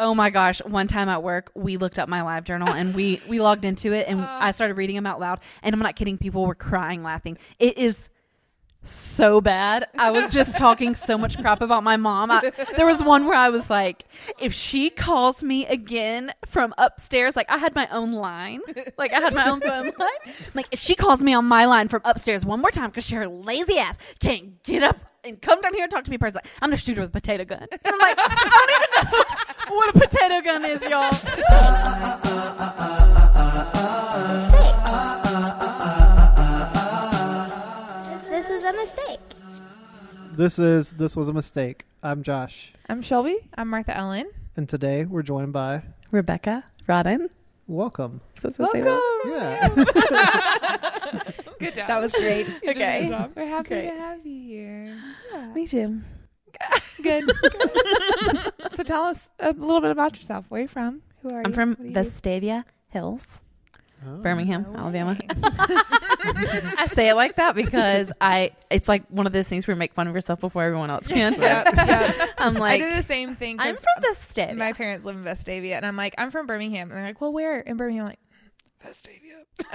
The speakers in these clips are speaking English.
Oh my gosh! One time at work, we looked up my LiveJournal and we we logged into it and I started reading them out loud. And I'm not kidding; people were crying, laughing. It is so bad. I was just talking so much crap about my mom. I, there was one where I was like, if she calls me again from upstairs, like I had my own line, like I had my own phone line. Like if she calls me on my line from upstairs one more time because she her lazy ass can't get up and come down here and talk to me personally, I'm gonna shoot her with a potato gun. And I'm like, I don't even know what a potato gun is, y'all. This is this was a mistake. I'm Josh, I'm Shelby. I'm Martha Ellen. and today we're joined by Rebecca Rodden. welcome. So supposed to say that? Yeah, Good job. That was great. Okay. We're happy Great. to have you here. Me too. Good. so tell us a little bit about yourself. Where are you from? Who are you? I'm you? from What do you do? Vestavia Hills, Oh. Birmingham, no Alabama. I say it like that because I it's like one of those things where you make fun of yourself before everyone else can. Yep, yep. I'm like I do the same thing. I'm from Vestavia. My parents live in Vestavia, and I'm like, I'm from Birmingham, and they're like, Well, where in Birmingham? I'm like, Vestavia.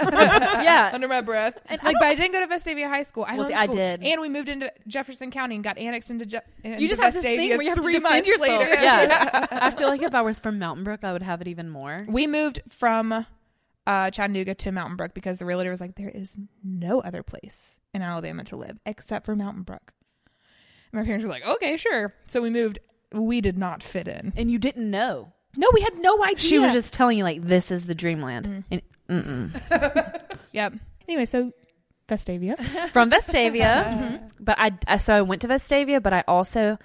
yeah. Under my breath. And I like, don't- but I didn't go to Vestavia High School. I, Well, see. I did. and we moved into Jefferson County and got annexed into. Je- You into just have this thing where you have to three defend months yourself. later. Yeah. I feel like if I was from Mountain Brook, I would have it even more. We moved from uh, Chattanooga to Mountain Brook because the realtor was like, there is no other place in Alabama to live except for Mountain Brook. And my parents were like, okay, sure. So we moved. We did not fit in. And you didn't know. No, we had no idea. She was just telling you like this is the dreamland. And, mm-mm. Yep. Anyway, so Vestavia. From Vestavia, but I, I so I went to Vestavia, but I also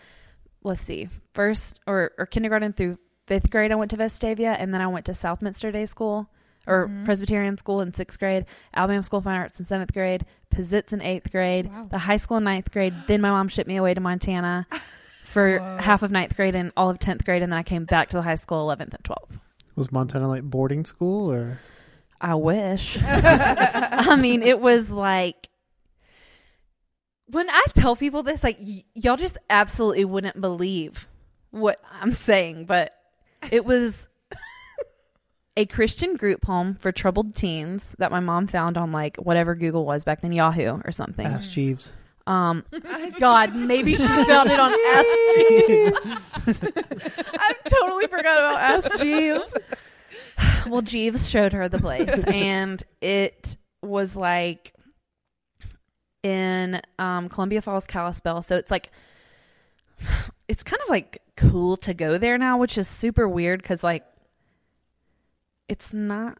let's see, first or, or kindergarten through fifth grade, I went to Vestavia, and then I went to Southminster Day School or Mhm. Presbyterian School in sixth grade, Alabama School of Fine Arts in seventh grade, Pizitz in eighth grade, Wow. the high school in ninth grade. Then my mom shipped me away to Montana for Whoa. half of ninth grade and all of tenth grade, and then I came back to the high school eleventh and twelfth. was Montana like boarding school or? I wish. I mean, it was like when I tell people this, like y- y'all just absolutely wouldn't believe what I'm saying, but it was a Christian group home for troubled teens that my mom found on like whatever Google was back then, Yahoo or something. Ask Jeeves. Um, God, maybe she found it on Ask Jeeves. I totally forgot about Ask Jeeves. well, Jeeves showed her the place, and it was like in um, Columbia Falls, Kalispell. So it's like it's kind of like cool to go there now, which is super weird because like it's not.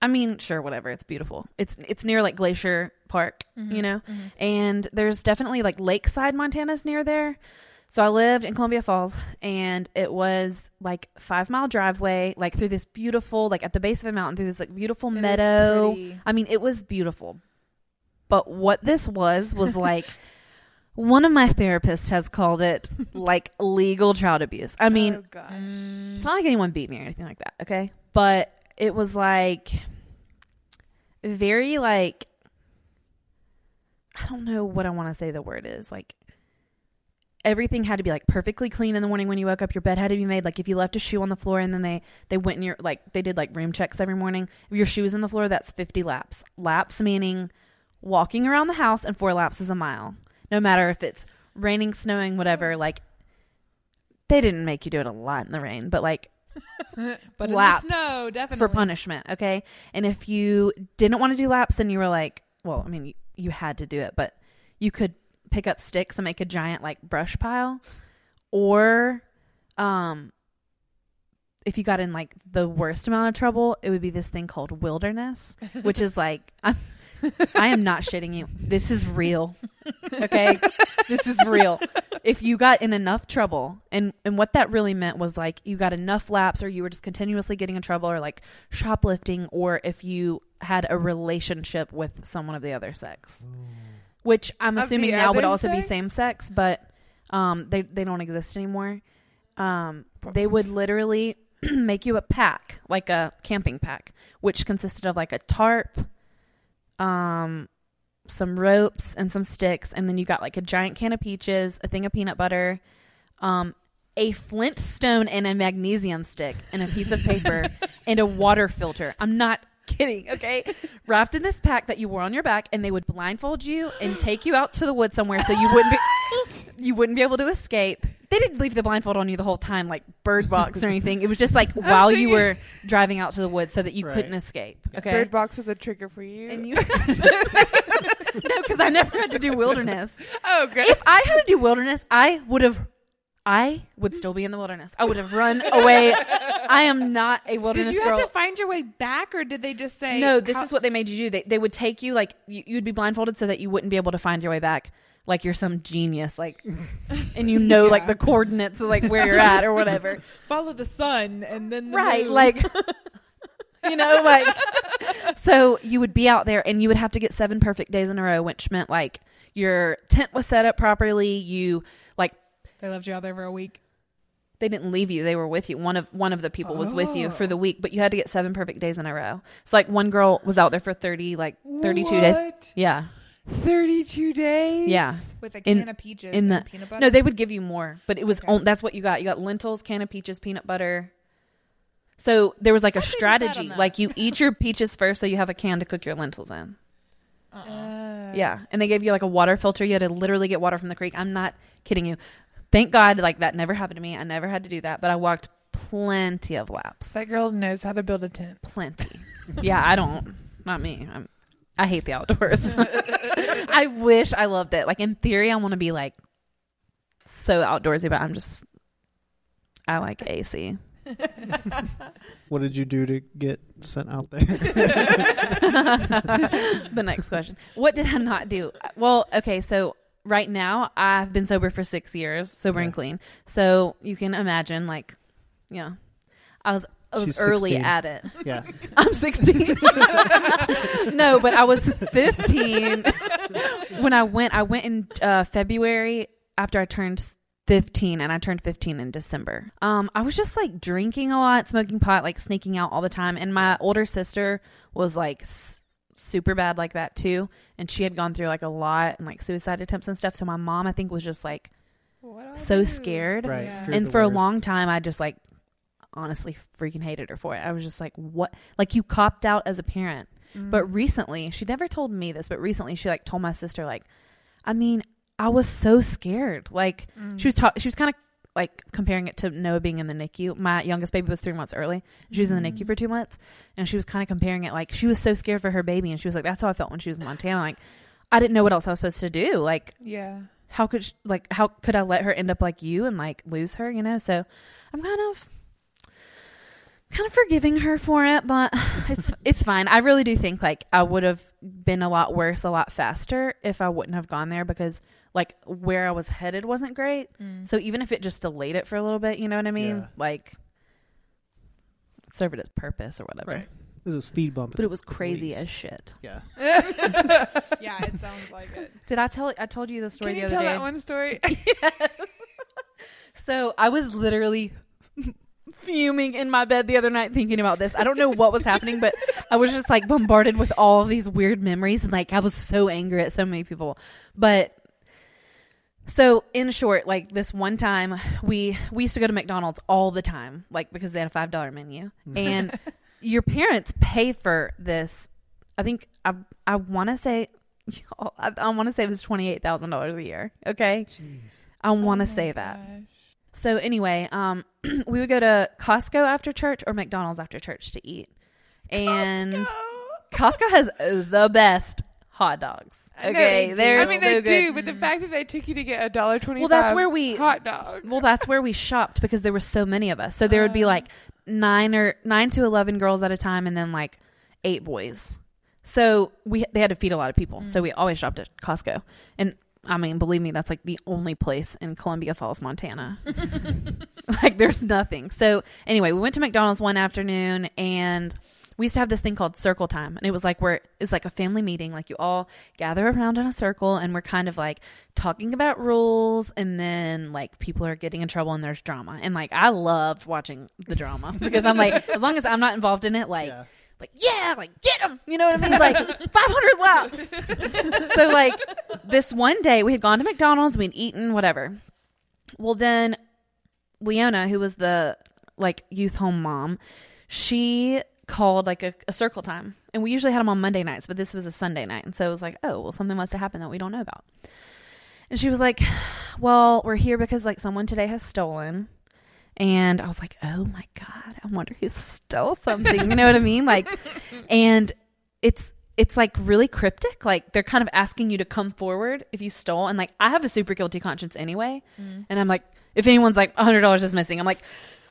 I mean, sure, whatever. It's beautiful. It's it's near like Glacier Park, you mm-hmm, know, mm-hmm. and there's definitely like Lakeside, Montana's near there. So I lived in Columbia Falls, and it was like five mile driveway, like through this beautiful, like at the base of a mountain, through this like beautiful It meadow. I mean, it was beautiful. But what this was was like one of my therapists has called it like legal child abuse. I mean, oh, gosh. it's not like anyone beat me or anything like that, okay? But it was like very like I don't know what I want to say the word is. Like everything had to be like perfectly clean in the morning when you woke up. Your bed had to be made like if you left a shoe on the floor and then they they went in your like they did like room checks every morning. If your shoe was in the floor, that's 50 laps. Laps meaning walking around the house and four laps is a mile. No matter if it's raining, snowing, whatever, like they didn't make you do it a lot in the rain, but like but laps in the snow, definitely. for punishment, okay? And if you didn't want to do laps, then you were like, well, I mean, you, you had to do it, but you could pick up sticks and make a giant like brush pile, or um, if you got in like the worst amount of trouble, it would be this thing called wilderness, which is like I'm. I am not shitting you. This is real. Okay? this is real. If you got in enough trouble and and what that really meant was like you got enough laps or you were just continuously getting in trouble or like shoplifting or if you had a relationship with someone of the other sex. Which I'm Of the assuming now would other also be sex? same sex, but um they they don't exist anymore. Um they would literally make you a pack, like a camping pack, which consisted of like a tarp, um, some ropes and some sticks, and then you got like a giant can of peaches, a thing of peanut butter, um, a flint stone and a magnesium stick and a piece of paper and a water filter. I'm not kidding, okay? Wrapped in this pack that you wore on your back and they would blindfold you and take you out to the woods somewhere so you wouldn't be you wouldn't be able to escape. They didn't leave the blindfold on you the whole time like bird box or anything. It was just like while you were driving out to the woods so that you Right. couldn't escape. Okay. Bird box was a trigger for you. and you No, cuz I never had to do wilderness. oh, good. If I had to do wilderness, I would have I would still be in the wilderness. I would have run away. I am not a wilderness Did you girl. have to find your way back, or did they just say no, this how- is what they made you do. They they would take you like you, you'd be blindfolded so that you wouldn't be able to find your way back. Like you're some genius, like, and you know like the coordinates of like where you're at or whatever. follow the sun and then the right? moon. Like, you know, like. So you would be out there and you would have to get seven perfect days in a row, which meant like your tent was set up properly. You like they left you out there for a week. they didn't leave you they were with you one of one of the people was with you for the oh. week but you had to get seven perfect days in a row so like one girl was out there for 30 like 32 days yeah 32 days? yeah with a In- can of peaches in and the- peanut butter. no they would give you more but it was Okay. on, that's what you got you got lentils can of peaches peanut butter so there was like a How'd they decide on strategy like you eat your peaches first so you have a can to cook your lentils in Uh-uh. Uh, yeah and they gave you like a water filter you had to literally get water from the creek i'm not kidding you thank god like that never happened to me i never had to do that but i walked plenty of laps That girl knows how to build a tent. plenty. yeah, I don't. Not me. I'm. I hate the outdoors. I wish I loved it. Like in theory, I want to be like so outdoorsy, but I'm just. I like AC. What did you do to get sent out there? the next question. What did I not do? Well, okay, so right now I've been sober for six years, sober and clean. So you can imagine, like, yeah, I was I was She's early 16. at it. yeah. I'm 16. no, but I was 15 when I went. I went in uh, February after I turned 15, and I turned 15 in December. Um, I was just like drinking a lot, smoking pot, like sneaking out all the time. And my older sister was like s- super bad like that too, and she had gone through like a lot and like suicide attempts and stuff. So my mom, I think, was just like What so do? scared Right. Yeah. feared and the for a worst. long time i just like honestly freaking hated her for it i was just like what like you copped out as a parent Mm. but recently she never told me this but recently she like told my sister like i mean i was so scared like Mm. she was ta- she was kind of like comparing it to Noah being in the NICU. My youngest baby was three months early. She was in the Mm. NICU for two months, and she was kind of comparing it like she was so scared for her baby, and she was like, "That's how I felt when she was in Montana." Like, I didn't know what else I was supposed to do. Like, Yeah. how could sh like how could I let her end up like you and like lose her, you know? So I'm kind of kind of forgiving her for it, but it's it's fine. I really do think like I would have been a lot worse a lot faster if I wouldn't have gone there because like where I was headed wasn't great. Mm. So even if it just delayed it for a little bit, you know what I mean? Yeah. Like it served its purpose or whatever. Right. It was a speed bump. But it was crazy least. as shit. Yeah. yeah, it sounds like it. Did I tell I told you the story Can the you other tell day? that one story? Yeah. So I was literally fuming in my bed the other night thinking about this. I don't know what was happening, but I was just like bombarded with all of these weird memories and like I was so angry at so many people. But so in short, like this one time we we used to go to McDonald's all the time, like because they had a five dollar menu. Mm-hmm. And your parents pay for this. I think I I wanna say I, I want to say it was twenty eight thousand dollars a year. Okay, Jeez. I want to Oh my say that. gosh. So anyway, um, we would go to Costco after church or McDonald's after church to eat, and Costco has the best hot dogs. I know Okay, they do. they're I mean, so they good. do, but the fact that they took you to get a dollar twenty. Well, that's where we- hot dog. Well, that's where we shopped because there were so many of us. So there would be Oh. like nine or nine to eleven girls at a time, and then like eight boys. So we they had to feed a lot of people. So we always shopped at Costco, and I mean, believe me, that's like the only place in Columbia Falls, Montana. like there's nothing. So anyway, we went to McDonald's one afternoon and we used to have this thing called circle time and it was like where it's like a family meeting like you all gather around in a circle and we're kind of like talking about rules and then like people are getting in trouble and there's drama and like i loved watching the drama because i'm like as long as i'm not involved in it like Yeah. Like yeah like get them you know what i mean? Like 500 laps. So like this one day we had gone to mcdonald's we'd eaten whatever. Well then Leona, who was the like youth home mom, she called like a, a circle time, and we usually had them on Monday nights, but this was a Sunday night, and so it was like, oh, well, something must have happened that we don't know about. And she was like, well, we're here because like someone today has stolen. And I was like, oh my God, I wonder who stole something. You know what I mean? Like, and it's, it's like really cryptic. Like they're kind of asking you to come forward if you stole. And like, I have a super guilty conscience anyway. Mm. And I'm like, if anyone's like $100 is missing, I'm like,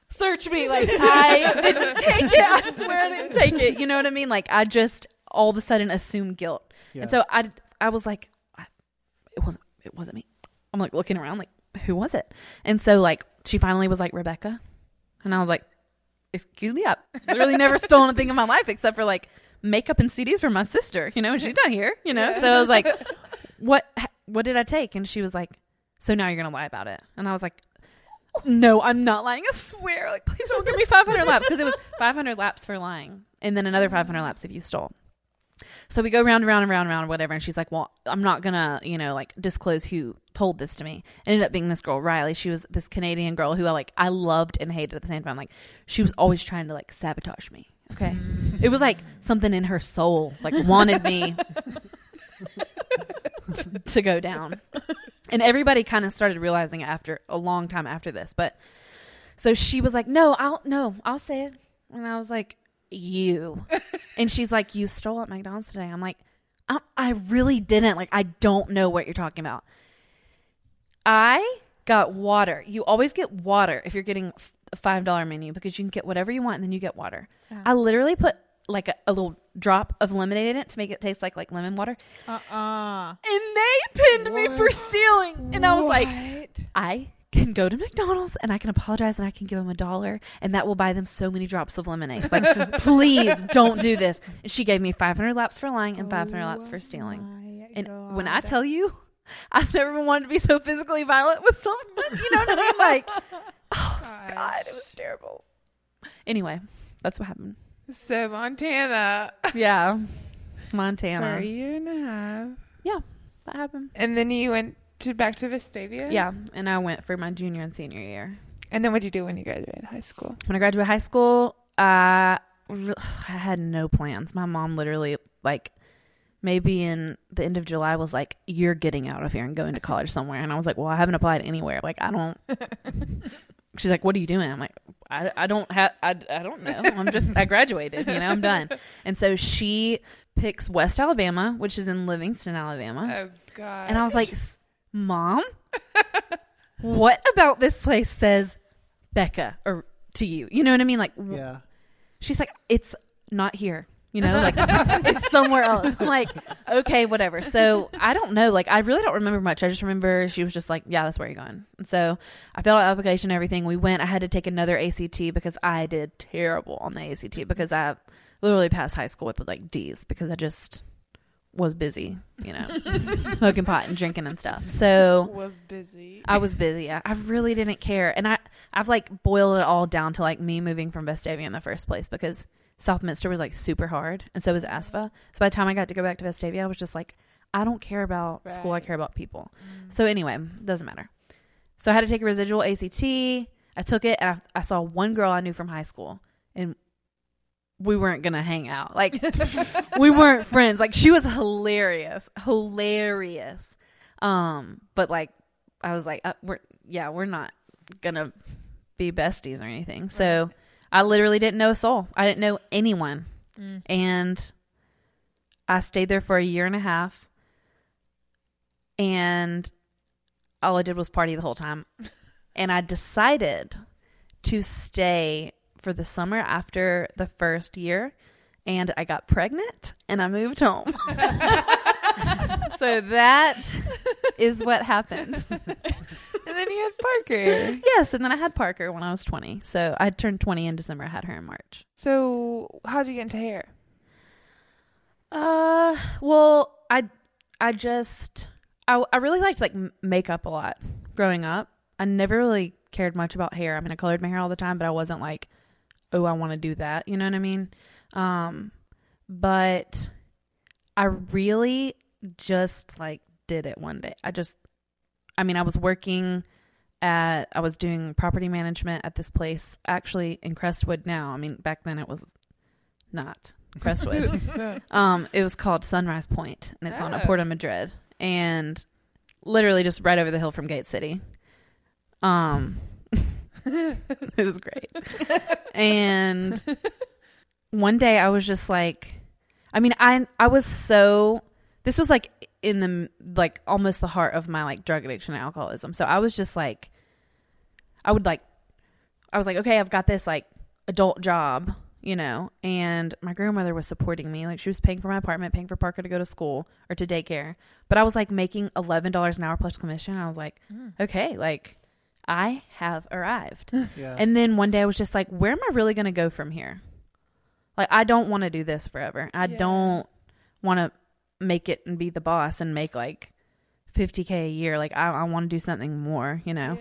search me. Like, I didn't take it. I swear I didn't take it. You know what I mean? Like, I just all of a sudden assume guilt. Yeah. And so I, I was like, I, it wasn't, it wasn't me. I'm like looking around, like, who was it? And so like she finally was like Rebecca, and I was like, excuse me, I literally never stolen a thing in my life except for like makeup and CDs from my sister. You know, and she's not here. You know, so I was like, what? What did I take? And she was like, so now you're gonna lie about it. And I was like. No, I'm not lying. I swear. Like, please don't give me 500 laps because it was 500 laps for lying, and then another 500 laps if you stole. So we go round and round and round and round, whatever. And she's like, "Well, I'm not gonna, you know, like disclose who told this to me." Ended up being this girl, Riley. She was this Canadian girl who I like, I loved and hated at the same time. Like, she was always trying to like sabotage me. Okay, it was like something in her soul, like wanted me to go down. And everybody kind of started realizing it after a long time after this. But so she was like, "No, I'll no, I'll say it." And I was like, "You." and she's like, "You stole at McDonald's today." I'm like, I, "I really didn't. Like, I don't know what you're talking about." I got water. You always get water if you're getting a five dollar menu because you can get whatever you want and then you get water. I literally put like a, a little drop of lemonade in it to make it taste like like lemon water, Uh uh and they pinned me for stealing. And I was like, I can go to McDonald's and I can apologize and I can give them a dollar and that will buy them so many drops of lemonade. Like, please don't do this. And she gave me 500 laps for lying and 500 laps for stealing. And when I tell you, I've never wanted to be so physically violent with someone. You know what I mean? Like, oh God, it was terrible. Anyway, that's what happened. So Montana Yeah, for Montana. a year and a half, Yeah, that happened. and then you went to back to Vestavia. Yeah, and I went for my junior and senior year. And then what'd you do when you graduated high school? when I graduated high school, uh, I had no plans. My mom literally, like, maybe in the end of July was like, "You're getting out of here and going to college somewhere." And I was like, "Well, I haven't applied anywhere. Like, I don't." She's like, "What are you doing?" I'm like, "I, I don't have I, I don't know. I'm just I graduated. You know, I'm done." And so she picks West Alabama, which is in Livingston, Alabama. Oh God! And I was like, "S- Mom, what about this place says Becca or to you? You know what I mean? Like, w- Yeah. she's like, it's not here. You know, like it's somewhere else. I'm like, okay, whatever. So I don't know. Like, I really don't remember much. I just remember she was just like, yeah, that's where you're going. And so I filled out application, and everything. We went. I had to take another ACT because I did terrible on the ACT because I literally passed high school with like D's because I just was busy, you know, smoking pot and drinking and stuff. So was busy. I was busy. I, I really didn't care, and I I've like boiled it all down to like me moving from Vestavia in the first place because Southminster was like super hard, and so was ASFA. So by the time I got to go back to Vestavia, I was just like, I don't care about school. I care about people. Mm. So anyway, doesn't matter. So I had to take a residual ACT. I took it, and I, I saw one girl I knew from high school, and we weren't gonna hang out. Like we weren't friends. Like she was hilarious, hilarious. Um, but like I was like, uh, we're yeah, we're not gonna be besties or anything. So I literally didn't know a soul. I didn't know anyone, and I stayed there for a year and a half, and all I did was party the whole time. and I decided to stay for the summer after the first year and I got pregnant and I moved home. so that is what happened. and then you had Parker. Yes, and then I had Parker when I was 20. So I turned 20 in December. I had her in March. So how did you get into hair? Uh, well, I I just I I really liked like makeup a lot growing up. I never really cared much about hair. I mean, I colored my hair all the time, but I wasn't like, oh, I want to do that. You know what I mean? Um, but I really just like did it one day. I just, I mean, I was working at I was doing property management at this place actually in Crestwood now. I mean, back then it was not Crestwood. um, it was called Sunrise Point, and it's on a Oh. Port of Madrid, and literally just right over the hill from Gate City. Um, it was great. and one day I was just like, I mean, I I was so. This was like in the like almost the heart of my like drug addiction and alcoholism. So I was just like, I would like, I was like, okay, I've got this like adult job, you know, and my grandmother was supporting me. Like she was paying for my apartment, paying for Parker to go to school or to daycare. But I was like making eleven dollars an hour plus commission. I was like, mm. okay, like I have arrived. Yeah. And then one day I was just like, where am I really going to go from here? Like, I don't want to do this forever. I Yeah. don't want to make it and be the boss and make like 50K a year. Like, I, I want to do something more, you know?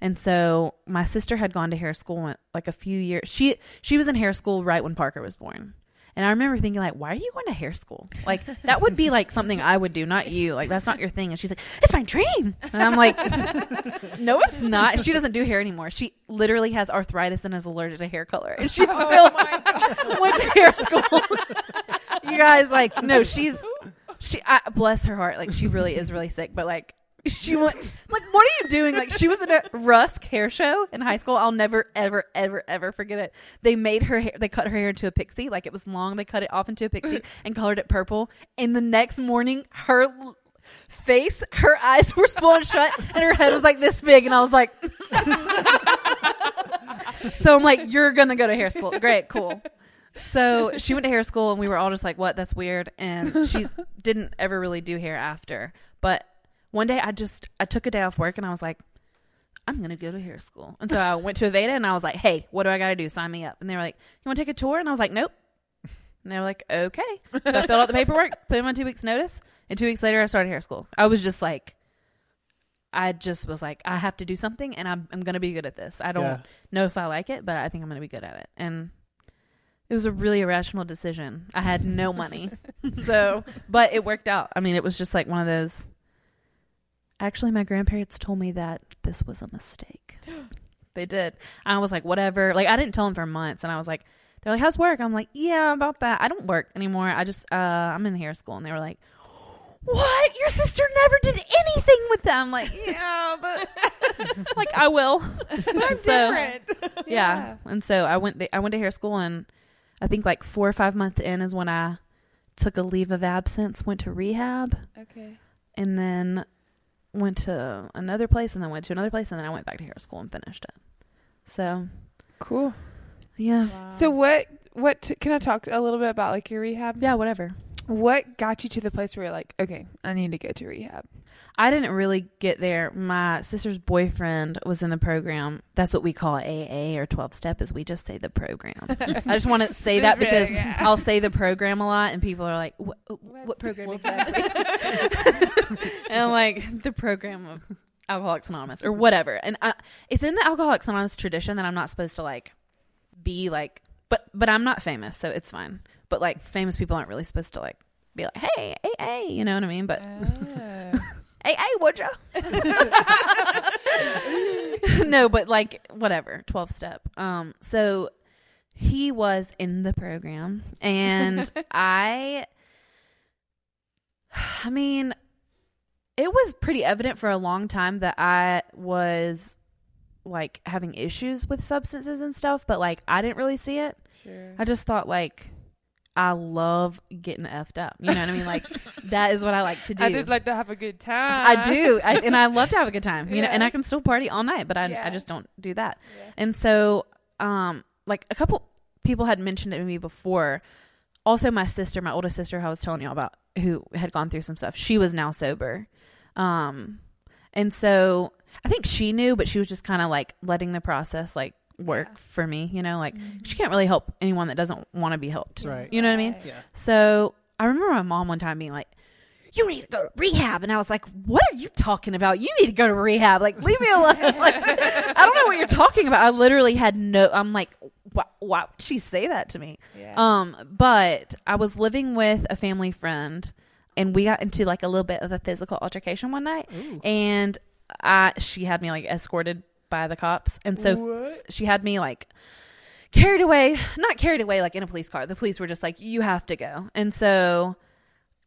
And so my sister had gone to hair school like a few years. She she was in hair school right when Parker was born. And I remember thinking like, why are you going to hair school? Like that would be like something I would do, not you. Like that's not your thing. And she's like, it's my dream. And I'm like, no, it's not. She doesn't do hair anymore. She literally has arthritis and is allergic to hair color, and she oh still went to hair school. you guys, like, no, she's she. I, bless her heart. Like she really is really sick, but like. She went like, what are you doing? Like, she was at a Rusk hair show in high school. I'll never, ever, ever, ever forget it. They made her hair. They cut her hair into a pixie, like it was long. They cut it off into a pixie and colored it purple. And the next morning, her l- face, her eyes were swollen shut, and her head was like this big. And I was like, so I'm like, you're gonna go to hair school. Great, cool. So she went to hair school, and we were all just like, "What? That's weird." And she didn't ever really do hair after. But one day, I just I took a day off work, and I was like, "I'm gonna go to hair school." And so I went to Aveda, and I was like, "Hey, what do I got to do? Sign me up." And they were like, "You want to take a tour?" And I was like, "Nope." And they were like, "Okay." So I filled out the paperwork, put in my two weeks notice, and two weeks later, I started hair school. I was just like. I just was like, I have to do something, and I'm, I'm going to be good at this. I don't Yeah. know if I like it, but I think I'm going to be good at it. And it was a really irrational decision. I had no money. so, but it worked out. I mean, it was just like one of those. Actually, my grandparents told me that this was a mistake. they did. I was like, whatever. Like, I didn't tell them for months. And I was like, they're like, how's work? I'm like, yeah, about that. I don't work anymore. I just, uh, I'm in hair school. And they were like, what? Your sister never did anything with them. Like, yeah, but like I will. That's So- different. yeah. And so I went. I went to hair school, and I think like four or five months in is when I took a leave of absence, went to rehab, Okay. and then went to another place, and then went to another place, and then I went back to hair school and finished it. So Cool. yeah, So what? What t- can I talk a little bit about like your rehab? yeah, whatever. What got you to the place where you're like, okay, I need to go to rehab? I didn't really get there. My sister's boyfriend was in the program. That's what we call AA or 12 step is we just say the program. I just want to say that because Yeah. I'll say the program a lot and people are like, what, what program exactly? and I'm like, the program of Alcoholics Anonymous or whatever. And I, it's in the Alcoholics Anonymous tradition that I'm not supposed to like be like, but, but I'm not famous, so it's fine. But like famous people aren't really supposed to like be like, hey, AA, you know what I mean? But Oh. Hey, hey, would ya? no, but like whatever, twelve step. Um, so he was in the program, and I, I mean, it was pretty evident for a long time that I was like having issues with substances and stuff, but like I didn't really see it. sure. I just thought like. I love getting effed up. You know what I mean? Like that is what I like to do. I did like to have a good time. I do, I, and I love to have a good time. You know, and I can still party all night, but I, Yeah. I just don't do that. Yeah. And so, um, like a couple people had mentioned it to me before. Also, my sister, my oldest sister, who I was telling you about, who had gone through some stuff. She was now sober, um, and so I think she knew, but she was just kind of like letting the process like work Yeah. for me. You know, like Mhm. she can't really help anyone that doesn't want to be helped. Right. You know what I mean? Yeah. So I remember my mom one time being like, "You need to go to rehab," and I was like, "What are you talking about? You need to go to rehab. Like, leave me alone. like, I don't know what you're talking about." I literally had no. I'm like, "Why, why would she say that to me?" Yeah. Um, but I was living with a family friend, and we got into like a little bit of a physical altercation one night, Ooh. and I she had me like escorted by the cops, and so what? she had me like carried away not carried away like in a police car. The police were just like you have to go. And so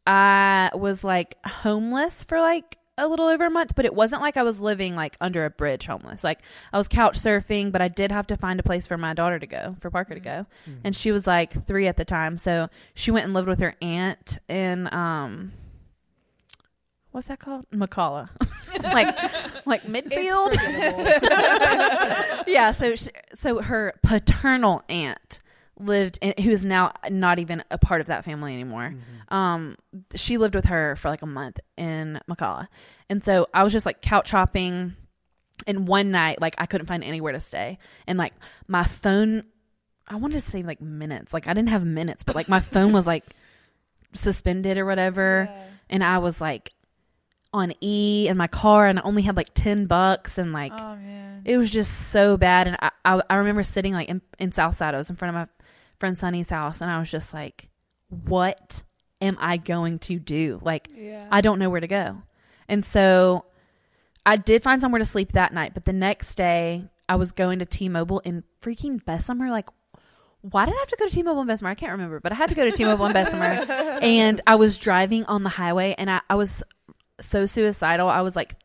i was like homeless for like a little over a month but it wasn't like i was living like under a bridge homeless. Like i was couch surfing but i did have to find a place for my daughter to go for parker to go. And she was like three at the time. So she went and lived with her aunt in um what's that called? McCalla like like midfield? Yeah so she, so her paternal aunt lived in, who is now not even a part of that family anymore. Um she lived with her for like a month in McCalla and so I was just like couch hopping and one night like I couldn't find anywhere to stay. And like my phone I wanted to say like minutes. Like I didn't have minutes but like my phone was like suspended or whatever. And I was like on E in my car and I only had like 10 bucks and like oh it was just so bad. And I, I, I remember sitting like in, in Southside I was in front of my friend Sunny's house and I was just like what am I going to do? Like yeah. I don't know where to go. And so I did find somewhere to sleep that night but the next day I was going to T-Mobile in freaking Bessemer like why did I have to go to T-Mobile in Bessemer? I can't remember, but I had to go to T-Mobile in Bessemer, and I was driving on the highway, and I, I was so suicidal. I was like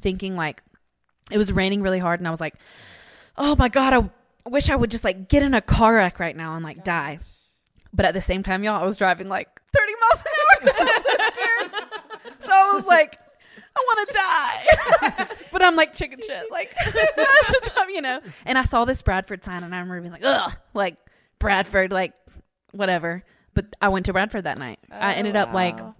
thinking like it was raining really hard, and I was like, oh my god, I wish I would just like get in a car wreck right now and like die. But at the same time, y'all, I was driving like 30 miles an hour. So I was like, I want to die. but I'm like chicken shit. Like, I have to drive, you know. And I saw this Bradford sign and I remember being like, ugh, like Bradford, like whatever. But I went to Bradford that night. I oh, ended up like wow.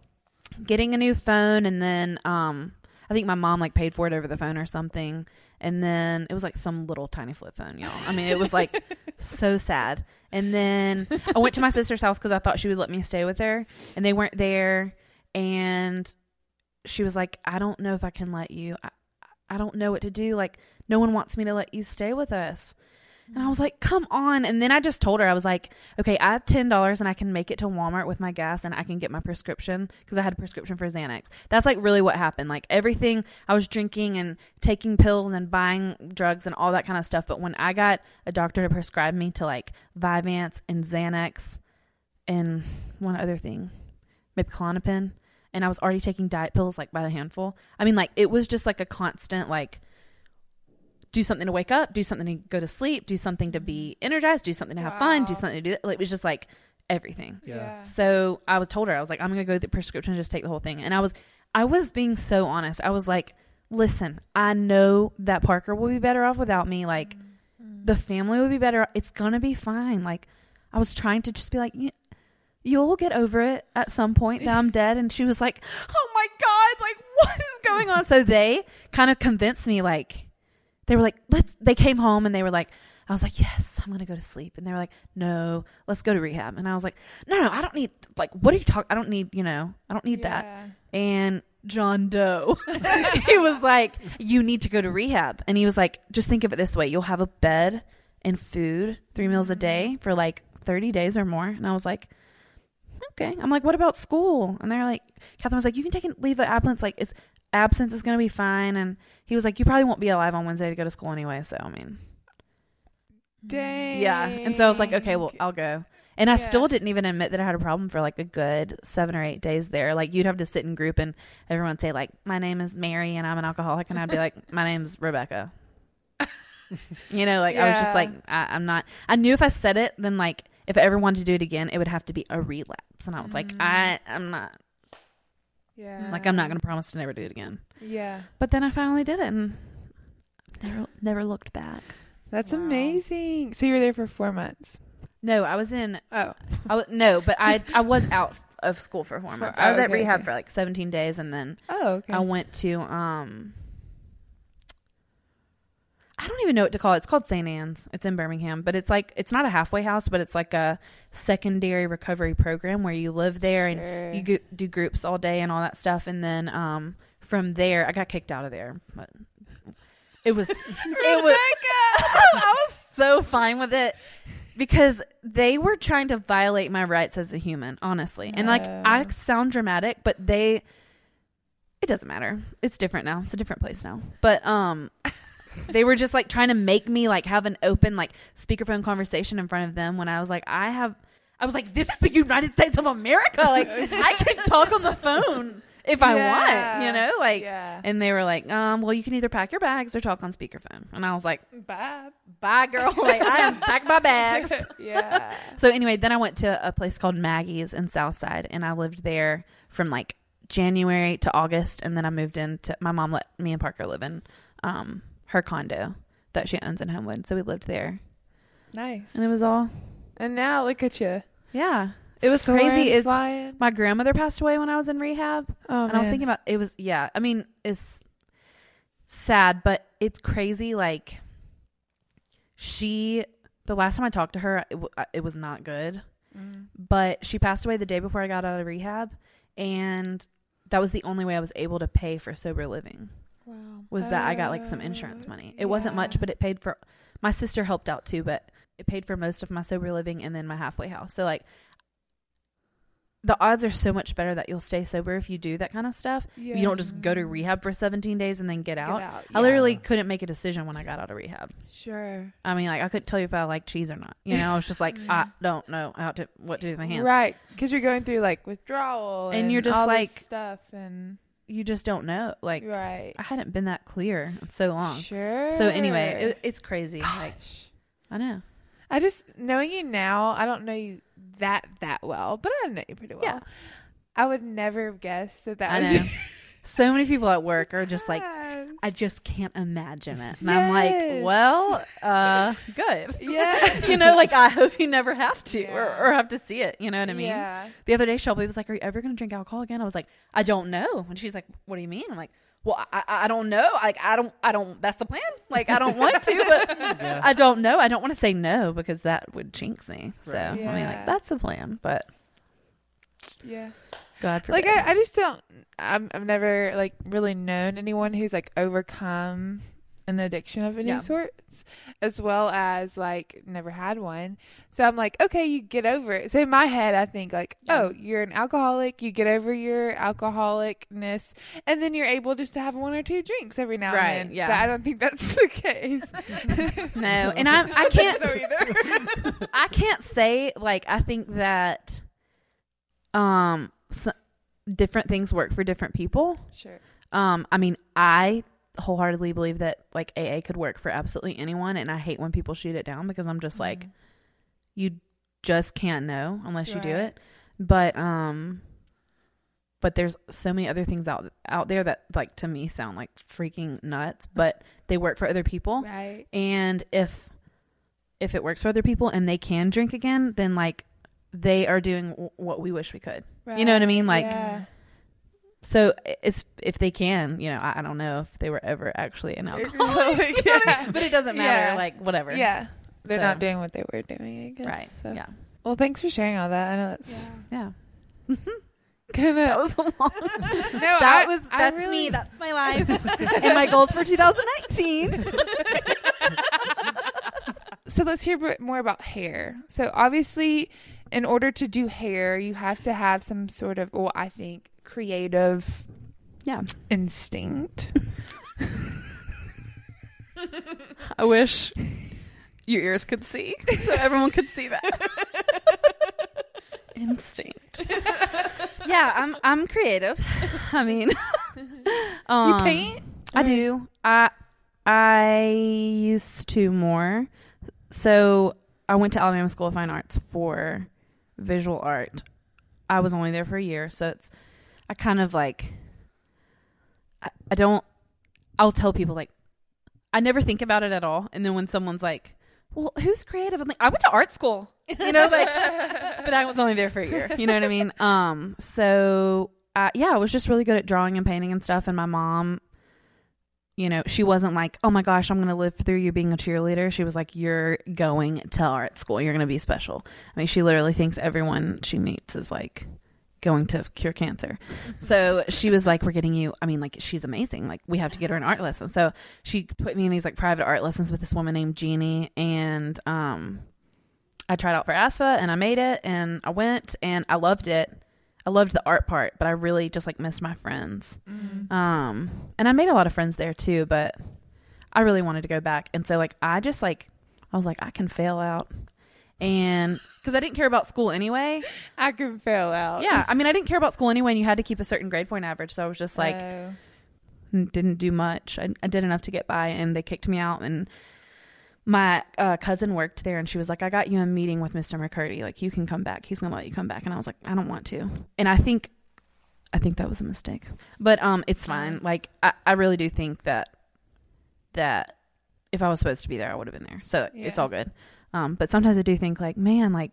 Getting a new phone and then um I think my mom like paid for it over the phone or something. And then it was like some little tiny flip phone, y'all. I mean, it was like so sad. And then I went to my sister's house because I thought she would let me stay with her, and they weren't there. And she was like, "I don't know if I can let you. I, I don't know what to do. Like, no one wants me to let you stay with us." And I was like, "Come on!" And then I just told her I was like, "Okay, I have ten dollars and I can make it to Walmart with my gas and I can get my prescription because I had a prescription for Xanax." That's like really what happened. Like everything, I was drinking and taking pills and buying drugs and all that kind of stuff. But when I got a doctor to prescribe me to like Vyvanse and Xanax and one other thing, maybe Klonopin, and I was already taking diet pills like by the handful. I mean, like it was just like a constant like do something to wake up, do something to go to sleep, do something to be energized, do something to have fun, do something to do. Like, it was just like everything. Yeah. So I was told her I was like, I'm gonna go get the prescription, and just take the whole thing. And I was, I was being so honest. I was like, listen, I know that Parker will be better off without me. Like, mm-hmm. the family will be better. It's gonna be fine. Like, I was trying to just be like, "Y- you'll get over it at some point that I'm dead. And she was like, oh my god, like what is going on? So they kind of convinced me, like, they were like, let's. They came home and they were like. I was like, yes, I'm gonna go to sleep, and they were like, no, let's go to rehab, and I was like, no, no, I don't need like, what are you talking? I don't need, you know, I don't need that and John Doe. he was like, You need to go to rehab. And he was like, Just think of it this way you'll have a bed and food, three meals a mm-hmm. day for like 30 days or more. And I was like, Okay. I'm like, What about school? And they're like, Catherine was like, You can take a leave of absence. Like, it's absence is going to be fine. And he was like, You probably won't be alive on Wednesday to go to school anyway. So, I mean, Dang. yeah. And so I was like, Okay, well, I'll go. And I Yeah. still didn't even admit that I had a problem for like a good seven or eight days there. Like you'd have to sit in group and everyone say like, "My name is Mary and I'm an alcoholic," and I'd be like, "My name's Rebecca." you know, like I was just like, I, I'm not. I knew if I said it, then like if I ever wanted to do it again, it would have to be a relapse, and I was like, Mm. I, I'm not. Yeah. Like I'm not going to promise to never do it again. Yeah. But then I finally did it, and never, never looked back. That's Wow. amazing. So you were there for four months. No, I was in Oh. I was, no, but I I was out of school for four For- months. I was oh, at okay, rehab okay. for like 17 days, and then Oh, okay. I went to um. I don't even know what to call it. It's called St. Anne's. It's in Birmingham, but it's like it's not a halfway house, but it's like a secondary recovery program where you live there and Sure. you go, do groups all day and all that stuff, and then um from there I got kicked out of there, but it was it was I was so fine with it because they were trying to violate my rights as a human, honestly. And like I sound dramatic, but they it doesn't matter. It's different now. It's a different place now. But um they were just like trying to make me like have an open like speakerphone conversation in front of them when I was like I have I was like this is the United States of America. Like I can talk on the phone if I want, you know? Like yeah. and they were like, um, well, you can either pack your bags or talk on speakerphone. And I was like, Bye. bye, girl. Like, I am pack my bags. yeah. So anyway, then I went to a place called Maggie's in Southside, and I lived there from like January to August, and then I moved into. My mom let me and Parker live in um, her condo that she owns in Homewood, so we lived there, Nice. and it was all And now look at you. yeah. It was Soaring, crazy. It's flying. my grandmother passed away when I was in rehab, Oh, and I was thinking about it was yeah. I mean, it's sad, but it's crazy. Like she, the last time I talked to her, it, w- it was not good. Mm. But she passed away the day before I got out of rehab, and that was the only way I was able to pay for sober living. Wow. Was that I got like some insurance Uh, money? It wasn't much, but it paid for. My sister helped out too, but it paid for most of my sober living and then my halfway house. So like. The odds are so much better that you'll stay sober if you do that kind of stuff. You don't just go to rehab for 17 days and then get Get out. out. I literally couldn't make a decision when I got out of rehab. Sure. I mean, like I couldn't tell you if I like cheese or not. You know, I was just like, I don't know how to what to do with my hands. Right. Because you're going through like withdrawal And you're just all like- stuff and You just don't know. Like right. I hadn't been that clear in so long. Sure. So anyway, it, it's crazy. Like Gosh. I know. I just knowing you now, I don't know you that that well, but I know you pretty well. Yeah. I would never have guessed that that I was know. so many people at work are just like. I just can't imagine it. And I'm like, well, uh, good. Yeah. you know, like I hope you never have to or, Yeah. or have to see it. You know what I mean? Yeah. The other day, Shelby was like, "Are you ever going to drink alcohol again?" I was like, "I don't know." And she's like, "What do you mean?" I'm like, "Well, I, I I don't know. Like, I don't, I don't. That's the plan. Like, I don't want to, but Yeah. I don't know. I don't want to say no because that would jinx me. So Right. I mean, like, that's the plan. But Yeah. God forbid. Like I, I just don't I'm I've never like really known anyone who's like overcome an addiction of any Yeah. sorts as well as like never had one. So I'm like, okay, you get over it. So in my head I think like, Yeah. oh, you're an alcoholic, you get over your alcoholicness and then you're able just to have one or two drinks every now Right, and then. yeah. But I don't think that's the case. no, and I, I can't. so either. I can't say like I think that um different things work for different people. sure. Um, I mean, I wholeheartedly believe that like AA could work for absolutely anyone, and I hate when people shoot it down because I'm just like, you just can't know unless you do it. But um, but there's so many other things out out there that like to me sound like freaking nuts, but they work for other people. Right. And if if it works for other people and they can drink again, then like they are doing w- what we wish we could. You know what I mean? Like, yeah. So it's if they can, you know, I, I don't know if they were ever actually an alcoholic, yeah. but it doesn't matter. Yeah. Like whatever. Yeah. They're So- not doing what they were doing, I guess. Right. So. Yeah. Well, thanks for sharing all that. I know that's Yeah. kind of. That was a long. no, that I- was that's really- me. That's my life and my goals for 2019. So let's hear a bit more about hair. So obviously, in order to do hair, you have to have some sort of, well, I think, creative Yeah. instinct. I wish your ears could see, so everyone could see that. Instinct. yeah, I'm I'm creative. I mean, um, you paint? I do. I I used to more. So I went to Alabama School of Fine Arts for visual art. I was only there for a year, so it's I kind of like I, I don't I'll tell people like I never think about it at all. And then when someone's like, Well, who's creative? I'm like, I went to art school. You know, like but I was only there for a year. You know what I mean? Um, so yeah, I was just really good at drawing and painting and stuff. And my mom, you know, she wasn't like, "Oh my gosh, I'm going to live through you being a cheerleader." She was like, "You're going to art school. You're going to be special." I mean, she literally thinks everyone she meets is like going to cure cancer. So she was like, "We're getting you." I mean, like she's amazing. Like we have to get her an art lesson. So she put me in these like private art lessons with this woman named Jeannie, and um, I tried out for ASFA and I made it and I went and I loved it. I loved the art part, but I really just like missed my friends. Mm. Um, and I made a lot of friends there too, but I really wanted to go back. And so like I just like I was like I can fail out, and because I didn't care about school anyway. I can fail out. Yeah, I mean I didn't care about school anyway, and you had to keep a certain grade point average. So I was just like Oh. didn't do much. I, I did enough to get by, and they kicked me out. And my uh, cousin worked there, and she was like, "I got you a meeting with Mr. McCurdy. Like, you can come back. He's gonna let you come back." And I was like, "I don't want to." And I think, I think that was a mistake. But um, it's fine. Like, I, I really do think that that if I was supposed to be there, I would have been there. So it's all good. Um, but sometimes I do think like, man, like,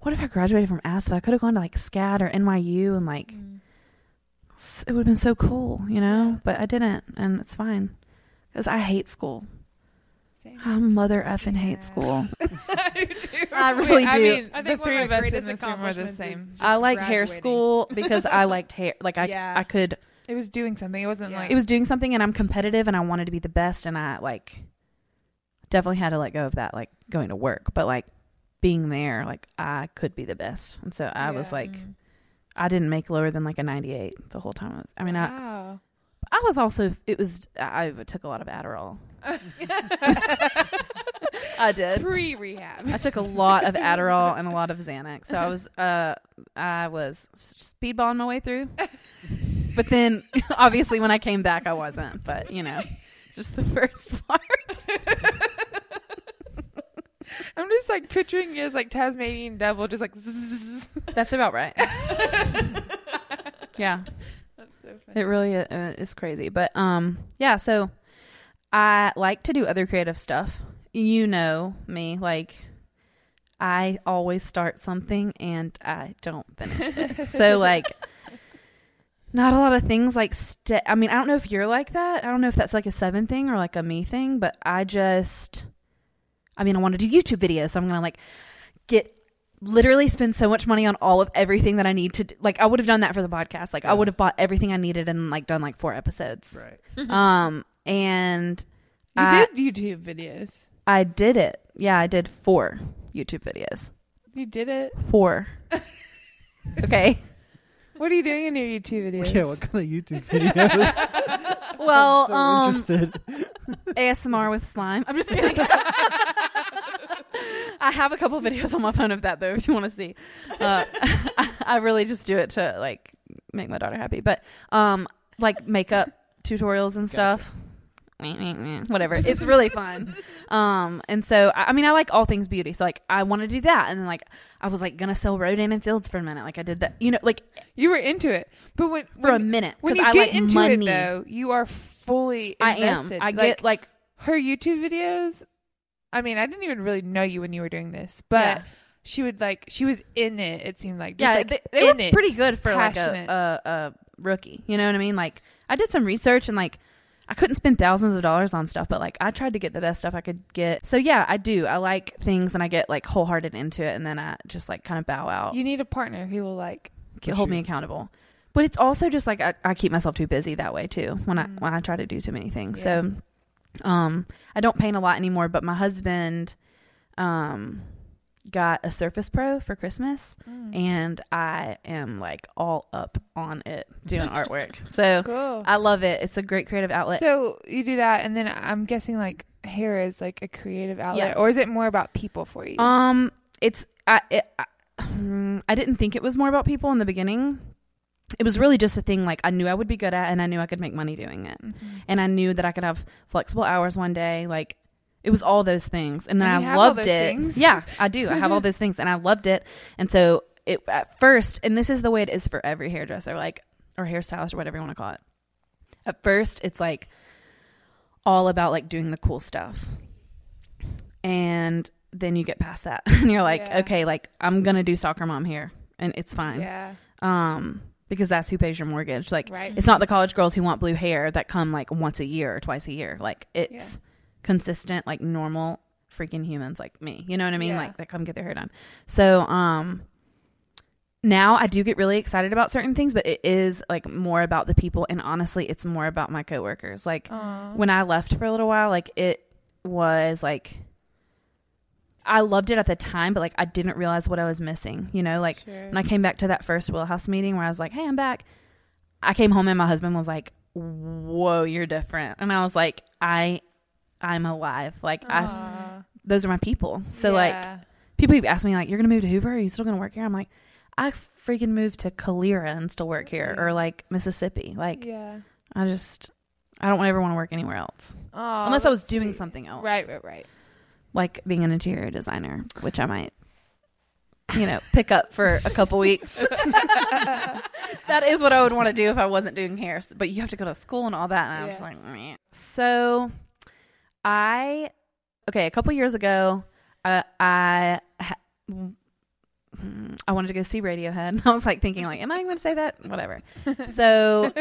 what if I graduated from ASFA? I could have gone to like SCAD or NYU and like Mm. it would have been so cool, you know. But I didn't, and it's fine because I hate school. Same. I mother effing hate school. I do. I really I do. mean, I the think one three of of us in greatest this room are the accomplishments same. I just like hair school because I liked hair. Like I, Yeah. I could. It was doing something. It wasn't Yeah. like It was doing something, and I'm competitive, and I wanted to be the best, and I like definitely had to let go of that, like going to work, but like being there, like I could be the best, and so I was like, Mm. I didn't make lower than like a 98 the whole time. I was. I mean, wow. I was also. It was. I took a lot of Adderall. I did. pre rehab. I took a lot of Adderall and a lot of Xanax. So I was uh I was speedballing my way through. But then obviously when I came back I wasn't, but you know, just the first part. I'm just like picturing you as like Tasmanian devil, just like. zzz. That's about right. yeah, so funny. it really uh, is crazy. But um yeah, so I like to do other creative stuff. You know me, like I always start something and I don't finish it. so like not a lot of things like st- I mean, I don't know if you're like that. I don't know if that's like a seven thing or like a me thing, but I just I mean, I want to do YouTube videos, so I'm going to like get literally spend so much money on all of everything that I need to do. like I would have done that for the podcast. Like I would have bought everything I needed and like done like four episodes. Right. Um and You I, did YouTube videos. I did it. Yeah, I did four YouTube videos. You did it. Four. okay. What are you doing in your YouTube videos? Yeah, what kind of YouTube videos? Well, I'm so um, interested. ASMR with slime. I'm just kidding. I have a couple videos on my phone of that though, if you want to see. Uh, I, I really just do it to like make my daughter happy, but um, like makeup tutorials and stuff. Whatever, it's really fun. Um, and so I, I mean, I like all things beauty. So like, I want to do that, and then like, I was like gonna sell Rodan and Fields for a minute. Like I did that, you know, like You were into it, but when for a minute when you I get like into money. it though, you are fully. I am. Invested. I get like her YouTube videos. I mean, I didn't even really know you when you were doing this, but Yeah. she would like she was in it. It seemed like just yeah, like they, they were it. pretty good for like a, a a rookie. You know what I mean? Like I did some research and like I couldn't spend thousands of dollars on stuff, but like I tried to get the best stuff I could get. So yeah, I do. I like things and I get like wholehearted into it, and then I just like kind of bow out, You need a partner who will like. Get- hold me accountable. But it's also just like I, I keep myself too busy that way too when I Mm. when I try to do too many things. Yeah. So um I don't paint a lot anymore, but my husband um got a Surface Pro for Christmas Mm. and I am like all up on it doing artwork. So Cool. I love it. It's a great creative outlet. So you do that, and then I'm guessing like hair is like a creative outlet, Yeah. or is it more about people for you? um, it's I it, I, I didn't think it was more about people in the beginning. It was really just a thing like I knew I would be good at, and I knew I could make money doing it, Mhm. and I knew that I could have flexible hours one day. Like it was all those things, and then And I loved it. things? Yeah, I do. I have all those things, and I loved it. And so it at first, and this is the way it is for every hairdresser, like or hairstylist or whatever you want to call it. At first, it's like all about like doing the cool stuff, and then you get past that, and you're like, Yeah. okay, like I'm gonna do soccer mom here, and it's fine. Yeah. Um, because that's who pays your mortgage. Like Right. it's not the college girls who want blue hair that come like once a year or twice a year. Like it's consistent, like normal freaking humans like me. You know what I mean? Yeah. Like that come get their hair done. So um now I do get really excited about certain things, but it is like more about the people and honestly it's more about my coworkers. Like Aw. when I left for a little while, like it was like I loved it at the time, but like I didn't realize what I was missing. You know, like Sure. when I came back to that first wheelhouse meeting where I was like, "Hey, I'm back." I came home and my husband was like, "Whoa, you're different," and I was like, "I, I'm alive. Like I, those are my people." So like people keep asking me like, "You're gonna move to Hoover? Are you still gonna work here?" I'm like, I freaking moved to Calera and still work here, or like Mississippi. Like yeah. I just, I don't ever want to work anywhere else unless I was doing sweet. something else. Right, right, right. Like being an interior designer, which I might, you know, pick up for a couple weeks. that is what I would want to do if I wasn't doing hair. But you have to go to school and all that, and I was Yeah. like, Meh. so I, okay, a couple years ago, uh, I. Ha- mm, I wanted to go see Radiohead. I was like thinking, like, am I going to say that? Whatever. So,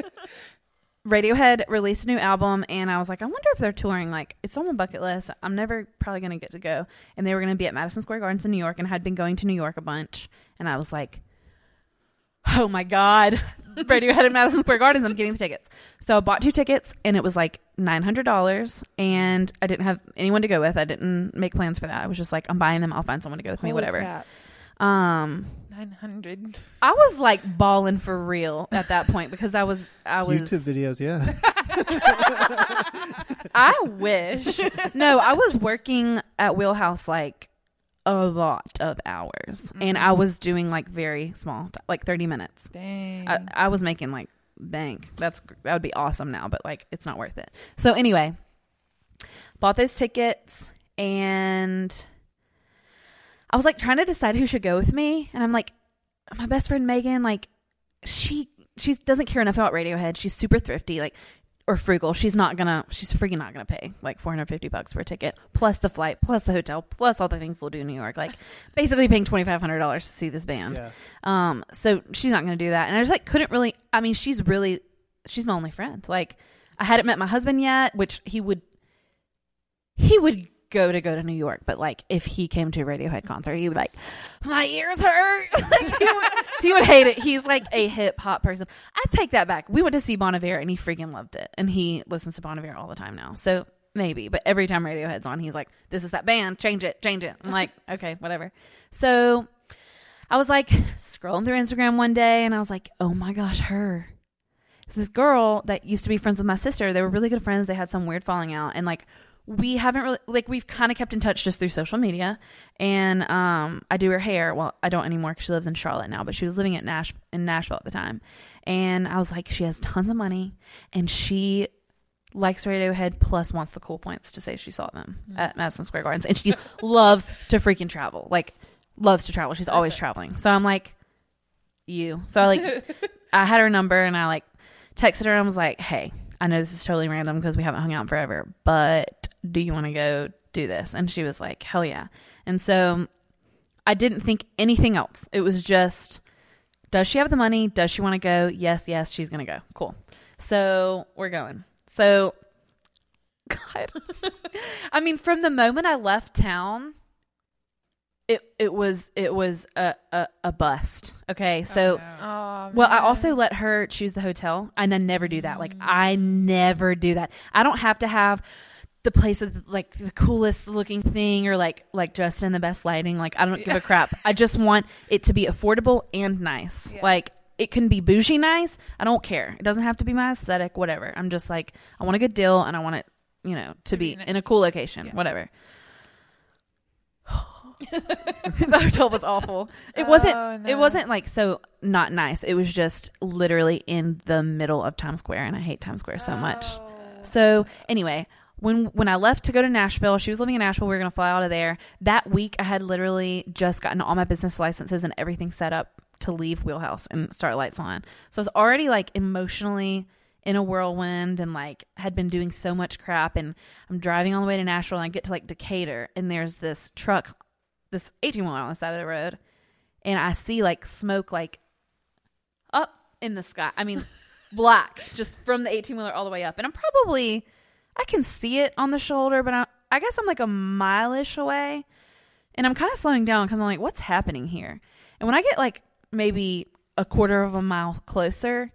Radiohead released a new album, and I was like, I wonder if they're touring. Like, it's on my bucket list. I'm never probably going to get to go. And they were going to be at Madison Square Gardens in New York, and I had been going to New York a bunch. And I was like, oh my God, Radiohead at Madison Square Gardens. I'm getting the tickets. So I bought two tickets, and it was like $900. And I didn't have anyone to go with. I didn't make plans for that. I was just like, I'm buying them. I'll find someone to go with me, whatever. crap. Um, 900. I was like balling for real at that point because I was, I was. YouTube videos, yeah. I wish. no, I was working at Wheelhouse like a lot of hours, and I mm-hmm. was doing like very small, t- like thirty minutes. Dang. I, I was making like bank. That's that would be awesome now, but like it's not worth it. So anyway, bought those tickets and I was like trying to decide who should go with me, and I'm like, my best friend Megan, like she she doesn't care enough about Radiohead. She's super thrifty, like or frugal. She's not gonna. She's freaking not gonna pay like 450 bucks for a ticket, plus the flight, plus the hotel, plus all the things we'll do in New York. Like basically paying 2,500 dollars to see this band. yeah. Um, so she's not to do that. And I just like couldn't really, I mean, she's really, she's my only friend. Like I hadn't met my husband yet, which he would, he would go to go to New York. But like if he came to a Radiohead concert, he would like, my ears hurt. like he would, he would hate it. He's like a hip hop person. I take that back. We went to see Bon Iver and he freaking loved it. And he listens to Bon Iver all the time now. So maybe, but every time Radiohead's on, he's like, this is that band. Change it, change it. I'm like, okay, whatever. So I was like scrolling through Instagram one day and I was like, oh my gosh, her. This girl that used to be friends with my sister. They were really good friends. They had some weird falling out. And like, we haven't really, like, we've kind of kept in touch just through social media. And um, I do her hair. Well, I don't anymore because she lives in Charlotte now, but she was living at Nash- in Nashville at the time. And I was like, she has tons of money and she likes Radiohead plus wants the cool points to say she saw them at Madison Square Gardens. And she loves to freaking travel. Like, loves to travel. She's always traveling. So I'm like, you. So I like, I had her number and I like texted her and I was like, hey, I know this is totally random because we haven't hung out forever, but do you want to go do this? And she was like, hell yeah. And so I didn't think anything else. It was just, does she have the money? Does she want to go? Yes, yes, she's going to go. Cool. So we're going. So, God. I mean, from the moment I left town, it it was it was a a, a bust. Okay, so Oh, well, I also let her choose the hotel, and I never do that. Like mm. I never do that. I don't have to have the place with like the coolest looking thing or like like just in the best lighting. Like I don't give a crap. I just want it to be affordable and nice. Yeah. Like it can be bougie nice. I don't care. It doesn't have to be my aesthetic. Whatever. I'm just like I want a good deal and I want it, you know, to, be, be in a cool location. Yeah. Whatever. the hotel was awful. It wasn't. Oh, It wasn't like so not nice. It was just literally in the middle of Times Square, and I hate Times Square so much. Oh. So anyway, when when I left to go to Nashville, she was living in Nashville. We were gonna fly out of there that week. I had literally just gotten all my business licenses and everything set up to leave Wheelhouse and start Lights On. So I was already like emotionally in a whirlwind and like had been doing so much crap. And I'm driving all the way to Nashville and I get to like Decatur and there's this truck, this 18 wheeler on the side of the road, and I see like smoke like up in the sky. I mean, black, just from the 18 wheeler all the way up. And I'm probably, I can see it on the shoulder, but I, I guess I'm like a mile-ish away. And I'm kind of slowing down because I'm like, what's happening here? And when I get like maybe a quarter of a mile closer,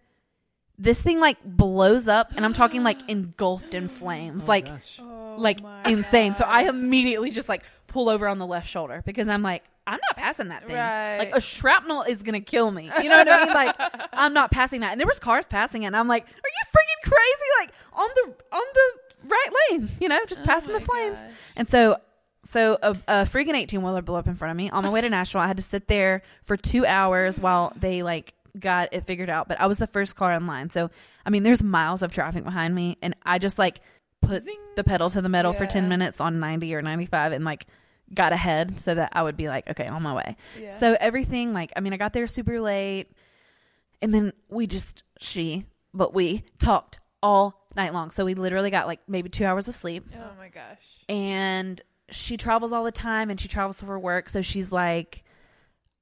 this thing like blows up, and I'm talking like engulfed in flames, Oh, like gosh. Oh like my insane. So I immediately just like pull over on the left shoulder because I'm like, I'm not passing that thing. Right. Like a shrapnel is gonna kill me. You know what I mean? Like I'm not passing that. And there was cars passing it, and I'm like, Are you freaking crazy? Like on the on the right lane, you know, just oh passing the Oh flames. gosh. And so so a, a freaking 18 wheeler blew up in front of me on my way to Nashville. I had to sit there for two hours while they like got it figured out. But I was the first car in line. So I mean there's miles of traffic behind me and I just like put Zing. the pedal to the metal for 10 minutes on 90 or 95 and like got ahead so that I would be like, okay, on my way. Yeah. So everything like I mean I got there super late and then we just she but we talked all night long. So we literally got like maybe 2 hours of sleep. Oh my gosh. and she travels all the time and she travels for work. So she's like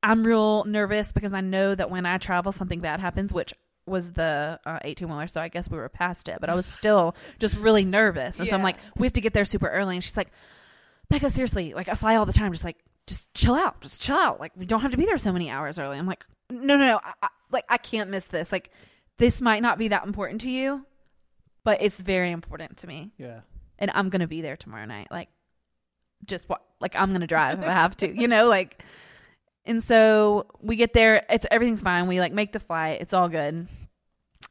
i'm real nervous because i know that when i travel something bad happens which was the uh, 18 wheeler so i guess we were past it but i was still just really nervous. And so i'm like we have to get there super early. And she's like becca seriously like i fly all the time. Just like just chill out. Just chill out. Like we don't have to be there so many hours early. I'm like no no no. I, I, like i can't miss this. Like this might not be that important to you but it's very important to me Yeah. and I'm gonna be there tomorrow night. Like, just what? Like, I'm gonna drive if I have to, you know. Like, and so we get there. It's everything's fine. We like make the flight. It's all good.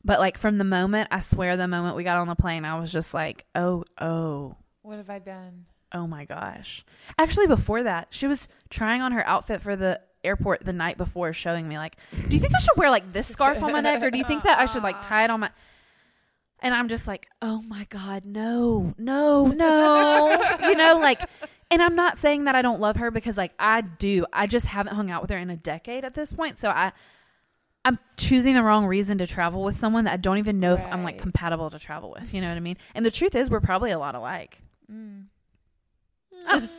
But like from the moment, I swear, the moment we got on the plane, I was just like, oh, oh, What have I done? oh my gosh. Actually, before that, she was trying on her outfit for the airport the night before, showing me like, do you think I should wear like this scarf on my neck, or do you think that I should like tie it on my? And I'm just like, oh my God, no, no, no. you know, like, and I'm not saying that I don't love her because, like, I do. I just haven't hung out with her in a decade at this point. So I, I'm choosing the wrong reason to travel with someone that I don't even know if I'm like compatible to travel with. You know what I mean? And the truth is, we're probably a lot alike. Mm. Mm,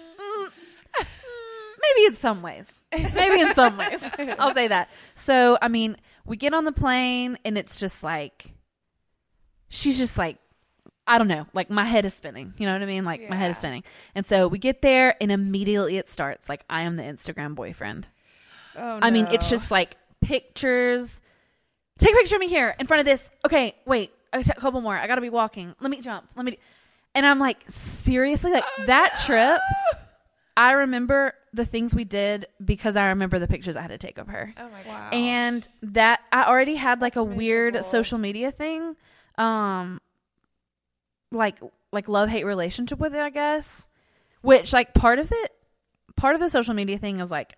Maybe in some ways. Maybe in some ways. I'll say that. So, I mean, we get on the plane and it's just like, she's just like, I don't know, like my head is spinning. You know what I mean? Like my head is spinning. And so we get there and immediately it starts like, I am the Instagram boyfriend. Oh, I mean, it's just like pictures. Take a picture of me here in front of this. Okay, wait, a couple more. I gotta be walking. Let me jump. Let me. And I'm like, seriously, like Oh, that trip. I remember the things we did because I remember the pictures I had to take of her. Oh my god. And that I already had like a That's weird social media thing. Um like like love hate relationship with it, I guess. Which like part of it part of the social media thing is like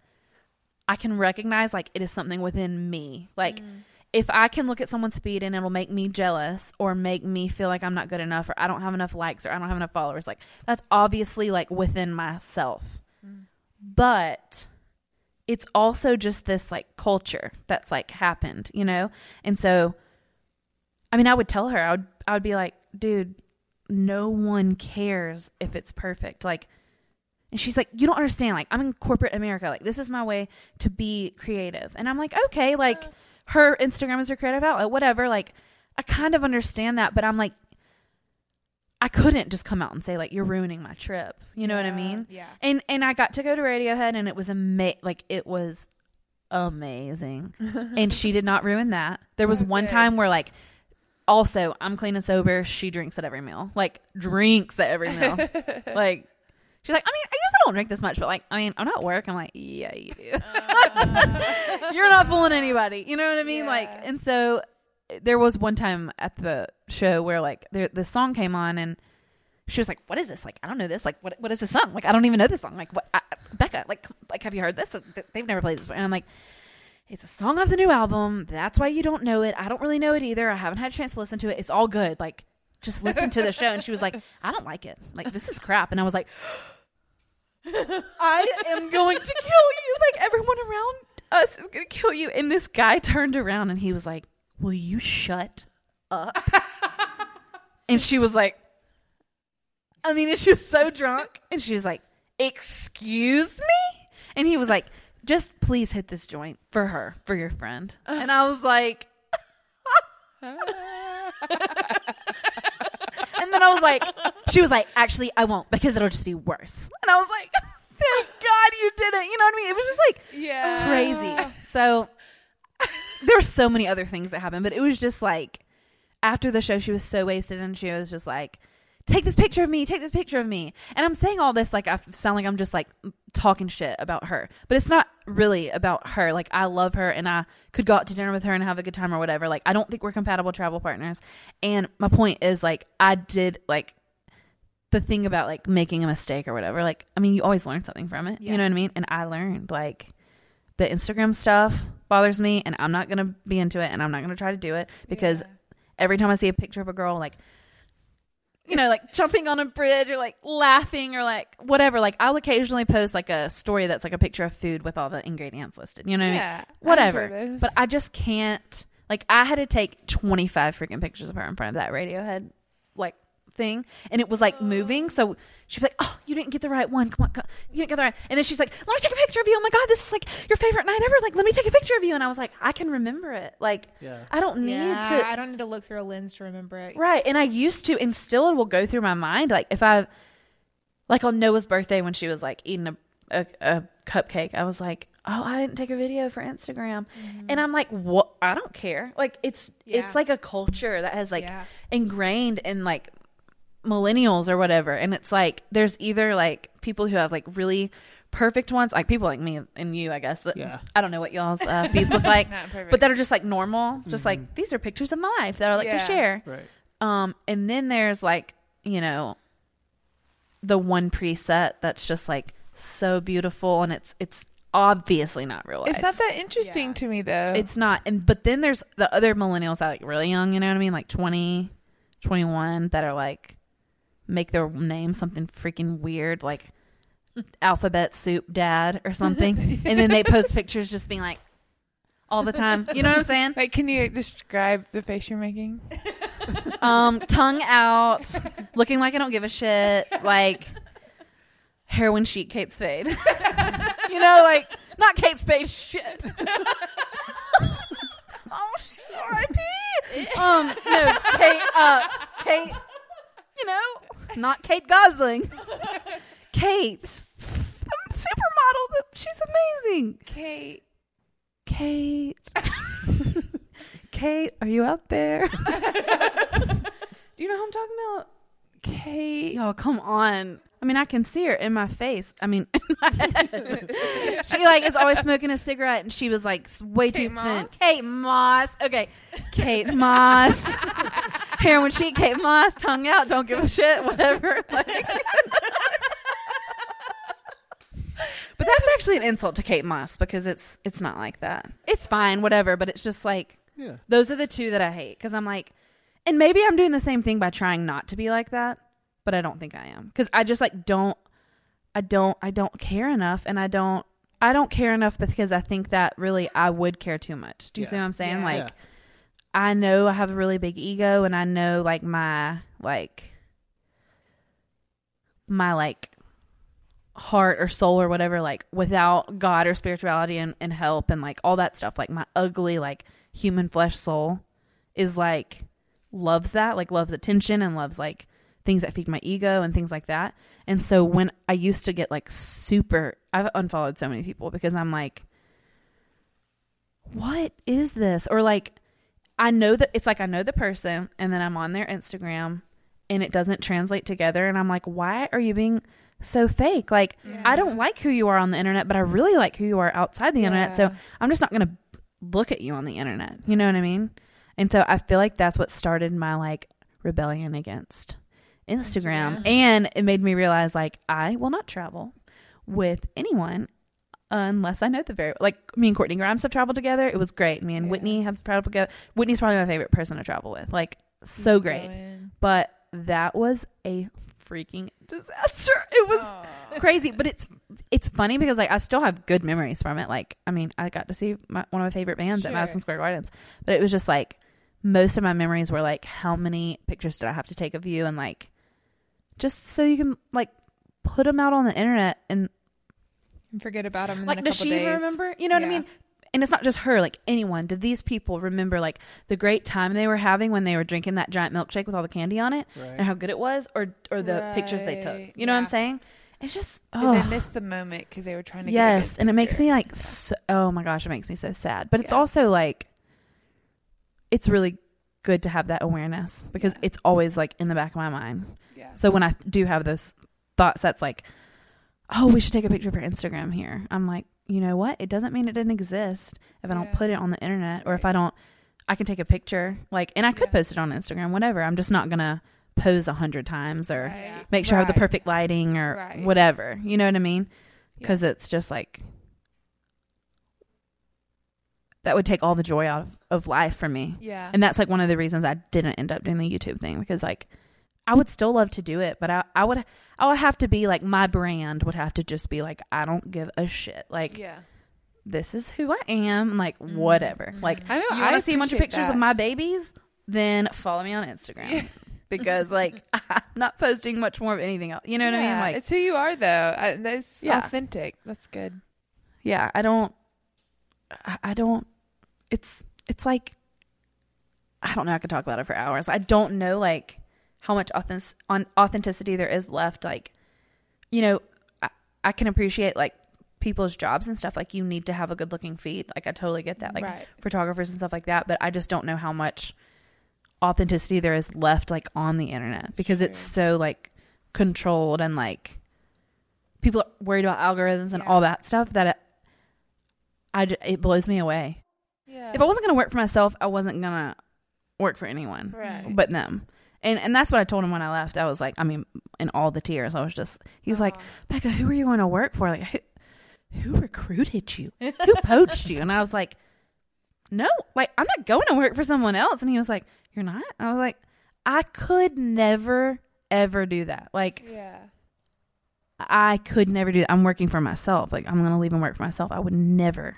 I can recognize like it is something within me. Like Mm. if I can look at someone's feed and it'll make me jealous or make me feel like I'm not good enough or I don't have enough likes or I don't have enough followers, like that's obviously like within myself. Mm. But it's also just this like culture that's like happened, you know? And so I mean, I would tell her, I would I would be like, dude, no one cares if it's perfect. Like and she's like, You don't understand. Like, I'm in corporate America. Like, this is my way to be creative. And I'm like, Okay, like her Instagram is her creative outlet, whatever. Like, I kind of understand that, but I'm like, I couldn't just come out and say, like, you're ruining my trip. You know what I mean? Yeah. And and I got to go to Radiohead and it was ama- like it was amazing. and she did not ruin that. There was Oh, one time where like also I'm clean and sober, she drinks at every meal. Like drinks at every meal. like she's like, I mean, I usually don't drink this much, but like I mean, I'm not at work. I'm like, yeah, you do. Uh. You're not fooling anybody. You know what I mean? Like and so there was one time at the show where like there, the song came on and she was like, "What is this? Like, I don't know this. Like, what what is this song? Like, I don't even know this song. Like, what? I, Becca, like, like, have you heard this? They've never played this." before." And I'm like, "It's a song off the new album. That's why you don't know it. I don't really know it either. I haven't had a chance to listen to it. It's all good. Like, just listen to the show." And she was like, "I don't like it. Like, this is crap." And I was like, "I am going to kill you. Like, everyone around us is going to kill you." And this guy turned around and he was like, "Will you shut up?" and she was like. I mean, and she was so drunk, and she was like, "Excuse me," and he was like, "Just please hit this joint for her, for your friend." And I was like, and then I was like, she was like, "Actually, I won't because it'll just be worse." And I was like, "Thank God you did it." You know what I mean? It was just like yeah. crazy. So there were so many other things that happened, but it was just like after the show, she was so wasted and she was just like, take this picture of me, take this picture of me. And I'm saying all this like I sound like I'm just like talking shit about her, but it's not really about her. Like I love her and I could go out to dinner with her and have a good time or whatever. Like I don't think we're compatible travel partners. And my point is like I did like the thing about like making a mistake or whatever. Like I mean, you always learn something from it. Yeah. You know what I mean? And I learned like the Instagram stuff bothers me and I'm not going to be into it and I'm not going to try to do it because every time I see a picture of a girl like you know like jumping on a bridge or like laughing or like whatever like I'll occasionally post like a story that's like a picture of food with all the ingredients listed. You know I yeah, Whatever. those. But I just can't like I had to take 25 freaking pictures of her in front of that Radiohead like thing and it was like moving so she'd be like oh you didn't get the right one come on come on. you didn't get the right and then she's like let me take a picture of you oh my god this is like your favorite night ever like let me take a picture of you and I was like I can remember it like Yeah. I don't need yeah, to I don't need to look through a lens to remember it. Right. And I used to, and still it will go through my mind. Like if I, like on Noah's birthday when she was like eating a, a, a cupcake, I was like, oh, I didn't take a video for Instagram. Mm-hmm. And I'm like, what? I don't care. Like it's, Yeah. it's like a culture that has like Yeah. ingrained in like millennials or whatever. And it's like, there's either like people who have like really perfect ones, like people like me and you, I guess. That, Yeah. I don't know what y'all's uh, feeds look like, but that are just like normal. Just like, these are pictures of my life that I like to share. Right. Um, and then there's like, you know, the one preset that's just like so beautiful and it's it's obviously not real life. it's not that interesting Yeah. to me though. It's not. And but then there's the other millennials that are like really young, you know what I mean? Like 20, 21 that are like make their name something freaking weird like alphabet soup dad or something. and then they post pictures just being like all the time. You know what I'm saying? Wait, can you describe the face you're making? um, tongue out, looking like I don't give a shit, like heroin chic Kate Spade. you know, like not Kate Spade shit. oh, shit, R.I.P. Um, no, Kate. Uh, Kate. You know, not Kate Gosling. Kate, the supermodel. that- She's amazing. Kate. Kate. Kate, are you out there? Do you know who I'm talking about? Kate. Y'all, come on. I mean, I can see her in my face. I mean, in my head. she like is always smoking a cigarette, and she was like way Kate too Moss? thin. Kate Moss. Okay, Kate Moss. Heroin chic. Kate Moss. Tongue out. Don't give a shit. Whatever. Like. but that's actually an insult to Kate Moss because it's it's not like that. It's fine, whatever. But it's just like Yeah. those are the two that I hate because I'm like, and maybe I'm doing the same thing by trying not to be like that, but I don't think I am because I just like don't, I don't, I don't care enough, and I don't, I don't care enough because I think that really I would care too much. Do you see what I'm saying? Yeah. Like, Yeah. I know I have a really big ego, and I know like my like my like heart or soul or whatever like without god or spirituality and, and help and like all that stuff like my ugly like human flesh soul is like loves that like loves attention and loves like things that feed my ego and things like that. And so when i used to get like super i've unfollowed so many people because i'm like what is this? Or like i know that it's like i know the person and then i'm on their instagram and it doesn't translate together and i'm like why are you being so fake? Like i don't like who you are on the internet but i really like who you are outside the internet so i'm just not going to look at you on the internet. You know what i mean? And so i feel like that's what started my like rebellion against instagram. Instagram. and it made me realize like i will not travel with anyone unless I know the very like me and Courtney Grimes have traveled together. It was great. Me and Yeah. Whitney have traveled together. Whitney's probably my favorite person to travel with. Like so great. Going. But that was a freaking disaster. It was crazy, but it's it's funny because like I still have good memories from it. Like I mean, I got to see my, one of my favorite bands at Madison Square Gardens, but it was just like most of my memories were like how many pictures did I have to take of you and like just so you can like put them out on the internet and And forget about them in like a does couple she days. remember? You know what i mean? And it's not just her like anyone. Did these people remember like the great time they were having when they were drinking that giant milkshake with all the candy on it? Right. and how good it was? Or or the pictures they took? Right. you know what i'm saying? It's just Did oh they miss the moment because they were trying to get yes and it makes me like so, oh my gosh it makes me so sad. But it's also like it's really good to have that awareness because Yeah. it's always like in the back of my mind. Yeah. So when I do have those thoughts, that's like, oh, we should take a picture for Instagram here. I'm like, you know what? It doesn't mean it didn't exist if I don't Yeah. put it on the internet or if I don't, I can take a picture. Like, and I could Yeah. post it on Instagram, whatever. I'm just not gonna pose a hundred times or Right. make sure I have the perfect lighting or Right. whatever. You know what I mean? Yeah. Because it's just like that would take all the joy out of, of life for me. Yeah. And that's like one of the reasons I didn't end up doing the YouTube thing because like I would still love to do it, but I, I would I would have to be like my brand would have to just be like I don't give a shit. Like yeah. this is who I am, like Mm. whatever. Like I know. you I see a bunch of pictures that. of my babies? Then follow me on Instagram. Yeah. Because like I'm not posting much more of anything else. You know what I mean? Like it's who you are, though. I, that's Yeah. authentic. That's good. yeah i don't I, I don't it's it's like i don't know i could talk about it for hours i don't know like how much authentic, on authenticity there is left like you know I, I can appreciate like people's jobs and stuff like you need to have a good looking feed like i totally get that like right. photographers and stuff like that but i just don't know how much authenticity there is left like on the internet because it's so like controlled and like people are worried about algorithms and Yeah. all that stuff that it, I it blows me away. Yeah. If I wasn't going to work for myself, I wasn't going to work for anyone Right. but them. And and that's what I told him when I left. I was like, I mean, in all the tears, I was just. He was like, oh. Becca, who are you going to work for? Like, who, who recruited you? Who poached you? And I was like, no, like I'm not going to work for someone else. And he was like, you're not. I was like, I could never ever do that. Like yeah. I could never do that. I'm working for myself. Like I'm gonna leave and work for myself. I would never.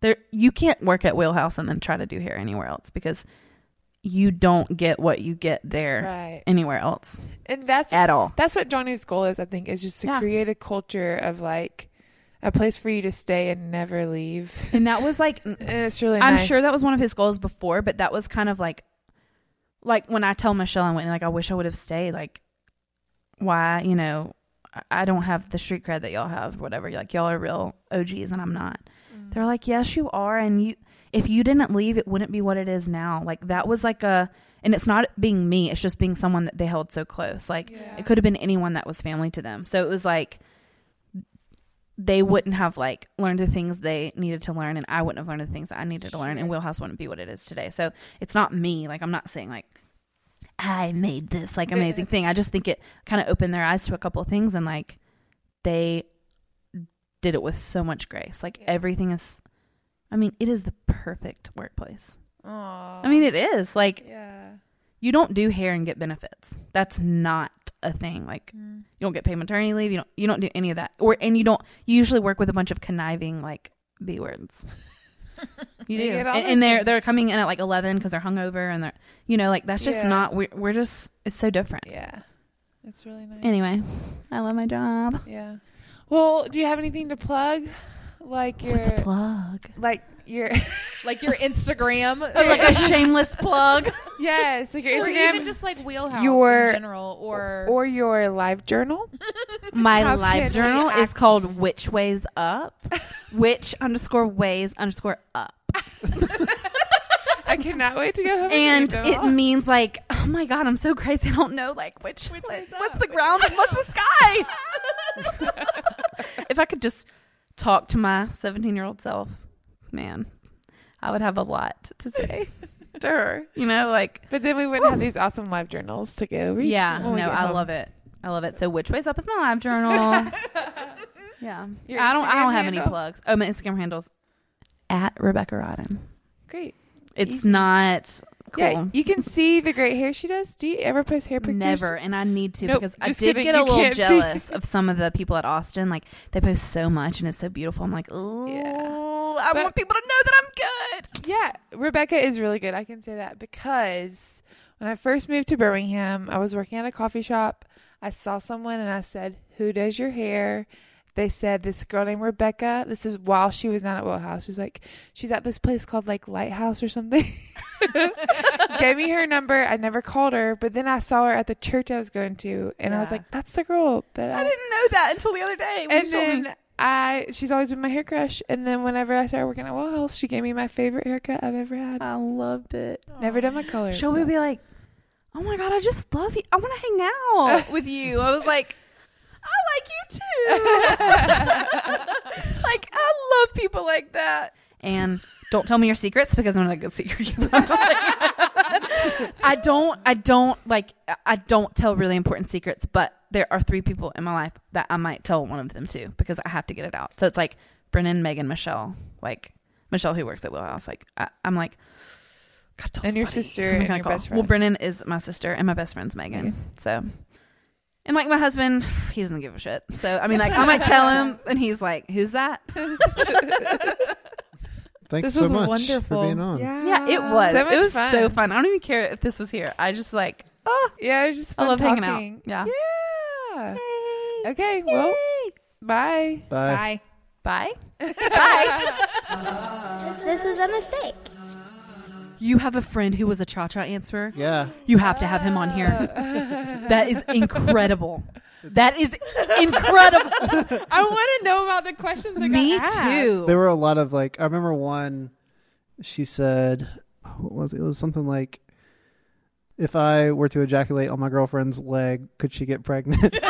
There, you can't work at Wheelhouse and then try to do hair anywhere else because you don't get what you get there Right. anywhere else And that's at all. that's what Johnny's goal is. I think is just to Yeah. create a culture of like a place for you to stay and never leave. And that was like, it's really. I'm nice. sure that was one of his goals before, but that was kind of like, like when I tell Michelle I went, like I wish I would have stayed. Like, why, you know, I- don't have the street cred that y'all have, whatever. Like y'all are real OGs and I'm not. Mm. They're like, yes, you are, and you. If you didn't leave, it wouldn't be what it is now. Like that was like a, and it's not being me. It's just being someone that they held so close. Like Yeah. it could have been anyone that was family to them. So it was like they wouldn't have like learned the things they needed to learn, and I wouldn't have learned the things that I needed to learn, and Wheelhouse wouldn't be what it is today. So it's not me. Like I'm not saying like I made this like amazing thing. I just think it kind of opened their eyes to a couple of things, and like they did it with so much grace. Like Yeah. everything is. I mean, it is the perfect workplace. Aw. I mean, it is like Yeah. you don't do hair and get benefits. That's not a thing. Like Mm. you don't get paid maternity leave. You don't. You don't do any of that. Or and you don't. You usually work with a bunch of conniving like b words. You do, and, and they're they're coming in at like eleven because they're hungover and they're you know like that's just Yeah. not. We're we're just it's so different. Yeah. It's really nice. Anyway, I love my job. Yeah. Well, do you have anything to plug? Like your What's a plug? like your like your Instagram, like a shameless plug. yes, like your or Instagram even just like Wheelhouse your- in general, or, or your LiveJournal. My How LiveJournal is called Which Ways Up. Which underscore ways underscore up. I cannot wait to go home and it all. means like, oh my god, I'm so crazy. I don't know like which, what's the ground and what's the sky. if I could just talk to my 17 year old self, man, I would have a lot to say to her. You know, like But then we wouldn't have these awesome LiveJournals to go read. yeah, no, I home. love it. I love it. So which ways up is my live journal. yeah, Your I don't. I don't have any plugs. Oh, my Instagram handles at Rebecca Rodden. Great. It's Easy. not cool. Yeah, you can see the great hair she does. Do you ever post hair pictures? Never, and I need to Nope, because I did kidding, get a you little can't see. jealous of some of the people at Austin. Like they post so much, and it's so beautiful. I'm like, ooh, Yeah. I But- want people to know that I'm good. Yeah, Rebecca is really good. I can say that because when I first moved to Birmingham, I was working at a coffee shop. I saw someone and I said, "Who does your hair?" They said this girl named Rebecca. This is while she was not at Wheelhouse. She was like, she's at this place called like Lighthouse or something. Gave me her number. I never called her, but then I saw her at the church I was going to, and I was like, "That's the girl that I." I didn't know that until the other day. and me. then I she's always been my hair crush. And then whenever I started working at Wheelhouse, she gave me my favorite haircut I've ever had. I loved it. Never done my color. She'll be like, "Oh my god, I just love you. I want to hang out with you." I was like, "I like you too." like I love people like that. And don't tell me your secrets because I'm not a good secret keeper. I'm just saying. I don't. I don't like. I don't tell really important secrets, but there are three people in my life that I might tell one of them to because I have to get it out. So it's like Brennan, Megan, Michelle. Like Michelle, who works at Wheelhouse. Like I, I'm like. God, tell And your sister Who am I and your call? best Well. Brennan is my sister, and my best friend's Megan. So, and like my husband, he doesn't give a shit. So I mean, like I might tell him, and he's like, "Who's that?" Thanks This so was much wonderful. for being on. Yeah, Yeah, it was. So it was fun. so fun. I don't even care if this was here. I just like, oh, Yeah, it was just I fun love hanging out. talking. Yeah. Yeah. Okay, well, bye. Bye. Bye. Bye. Bye. This is a mistake. You have a friend who was a ChaCha answerer. Yeah. You have to have him on here. That is incredible. That is incredible. I want to know about the questions that Me got asked. too. There were a lot of like I remember one she said what was it? It was something like if I were to ejaculate on my girlfriend's leg, could she get pregnant?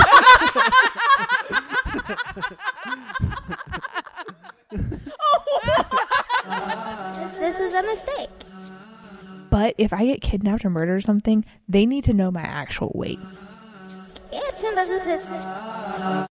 This is a mistake. But if I get kidnapped or murdered or something, they need to know my actual weight. It's.